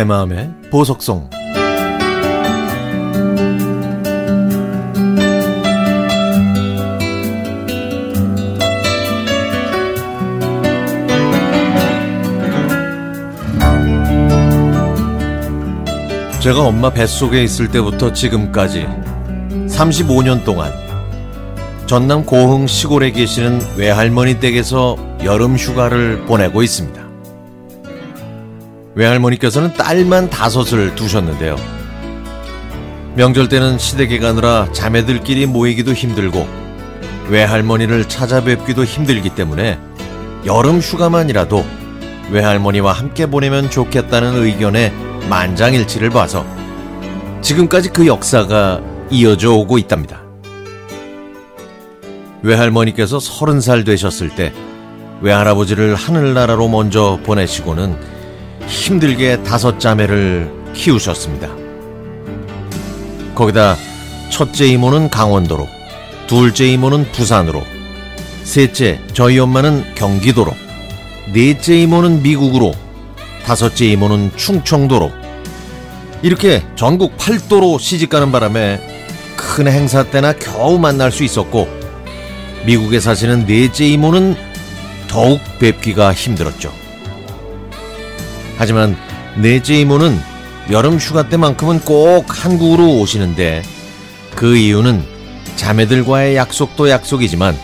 내 마음의 보석송 제가 엄마 뱃속에 있을 때부터 지금까지 35년 동안 전남 고흥 시골에 계시는 외할머니 댁에서 여름 휴가를 보내고 있습니다. 외할머니께서는 딸만 다섯을 두셨는데요. 명절 때는 시댁에 가느라 자매들끼리 모이기도 힘들고 외할머니를 찾아뵙기도 힘들기 때문에 여름 휴가만이라도 외할머니와 함께 보내면 좋겠다는 의견에 만장일치를 봐서 지금까지 그 역사가 이어져 오고 있답니다. 외할머니께서 서른 살 되셨을 때 외할아버지를 하늘나라로 먼저 보내시고는 힘들게 다섯 자매를 키우셨습니다. 거기다 첫째 이모는 강원도로, 둘째 이모는 부산으로, 셋째 저희 엄마는 경기도로, 넷째 이모는 미국으로, 다섯째 이모는 충청도로 이렇게 전국 8도로 시집가는 바람에 큰 행사 때나 겨우 만날 수 있었고 미국에 사시는 넷째 이모는 더욱 뵙기가 힘들었죠. 하지만 넷째 이모는 여름 휴가 때만큼은 꼭 한국으로 오시는데 그 이유는 자매들과의 약속도 약속이지만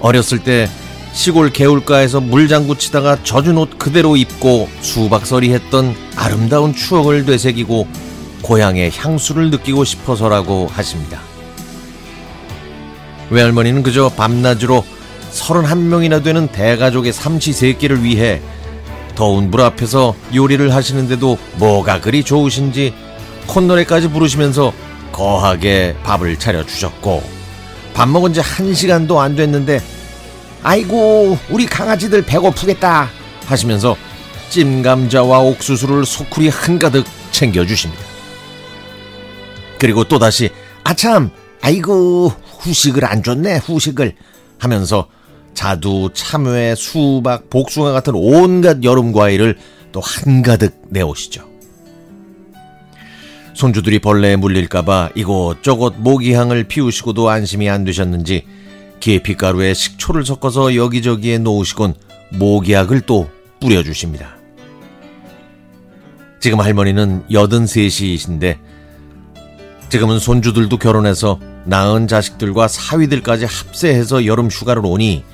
어렸을 때 시골 개울가에서 물장구 치다가 젖은 옷 그대로 입고 수박서리 했던 아름다운 추억을 되새기고 고향의 향수를 느끼고 싶어서라고 하십니다. 외할머니는 그저 밤낮으로 31명이나 되는 대가족의 삼시 세끼를 위해 더운 불 앞에서 요리를 하시는데도 뭐가 그리 좋으신지 콧노래까지 부르시면서 거하게 밥을 차려주셨고 밥 먹은 지 한 시간도 안 됐는데 아이고 우리 강아지들 배고프겠다 하시면서 찜감자와 옥수수를 소쿠리 한가득 챙겨주십니다. 그리고 또다시 아참 아이고 후식을 안 줬네 후식을 하면서 자두, 참외, 수박, 복숭아 같은 온갖 여름 과일을 또 한가득 내오시죠. 손주들이 벌레에 물릴까봐 이곳저곳 모기향을 피우시고도 안심이 안 되셨는지 계피가루에 식초를 섞어서 여기저기에 놓으시곤 모기약을 또 뿌려주십니다. 지금 할머니는 여든 셋이신데 지금은 손주들도 결혼해서 낳은 자식들과 사위들까지 합세해서 여름 휴가를 오니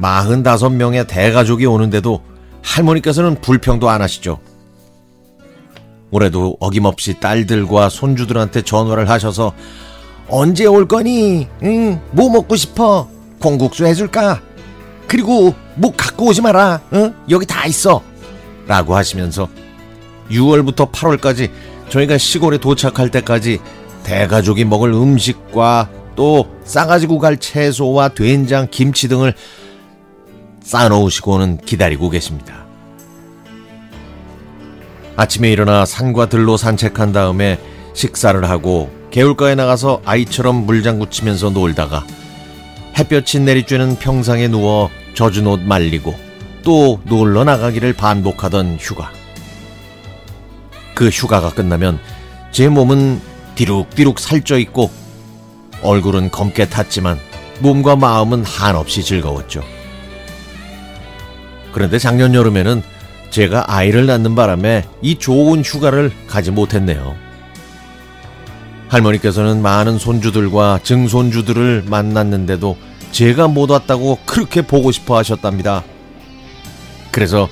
45 명의 대가족이 오는데도 할머니께서는 불평도 안 하시죠. 올해도 어김없이 딸들과 손주들한테 전화를 하셔서 언제 올 거니? 응, 뭐 먹고 싶어? 콩국수 해줄까? 그리고 뭐 갖고 오지 마라. 응? 여기 다 있어. 라고 하시면서 6월부터 8월까지 저희가 시골에 도착할 때까지 대가족이 먹을 음식과 또 싸가지고 갈 채소와 된장, 김치 등을 쌓아놓으시고는 기다리고 계십니다. 아침에 일어나 산과 들로 산책한 다음에 식사를 하고 개울가에 나가서 아이처럼 물장구 치면서 놀다가 햇볕이 내리쬐는 평상에 누워 젖은 옷 말리고 또 놀러 나가기를 반복하던 휴가. 그 휴가가 끝나면 제 몸은 디룩디룩 살쪄 있고 얼굴은 검게 탔지만 몸과 마음은 한없이 즐거웠죠. 그런데 작년 여름에는 제가 아이를 낳는 바람에 이 좋은 휴가를 가지 못했네요. 할머니께서는 많은 손주들과 증손주들을 만났는데도 제가 못 왔다고 그렇게 보고 싶어 하셨답니다. 그래서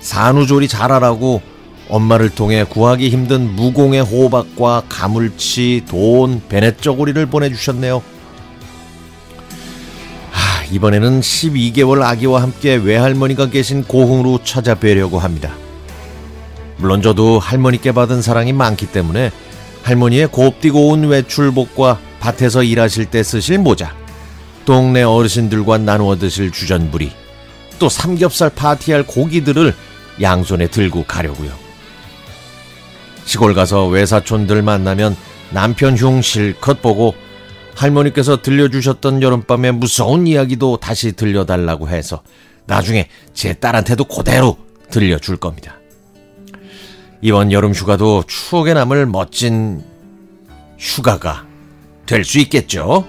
산후조리 잘하라고 엄마를 통해 구하기 힘든 무공의 호박과 가물치, 돈, 베넷 저고리를 보내주셨네요. 이번에는 12개월 아기와 함께 외할머니가 계신 고흥으로 찾아뵈려고 합니다. 물론 저도 할머니께 받은 사랑이 많기 때문에 할머니의 곱디고 온 외출복과 밭에서 일하실 때 쓰실 모자, 동네 어르신들과 나누어 드실 주전부리, 또 삼겹살 파티할 고기들을 양손에 들고 가려고요. 시골 가서 외사촌들 만나면 남편 흉 실컷 보고 할머니께서 들려주셨던 여름밤의 무서운 이야기도 다시 들려달라고 해서 나중에 제 딸한테도 그대로 들려줄 겁니다. 이번 여름 휴가도 추억에 남을 멋진 휴가가 될 수 있겠죠?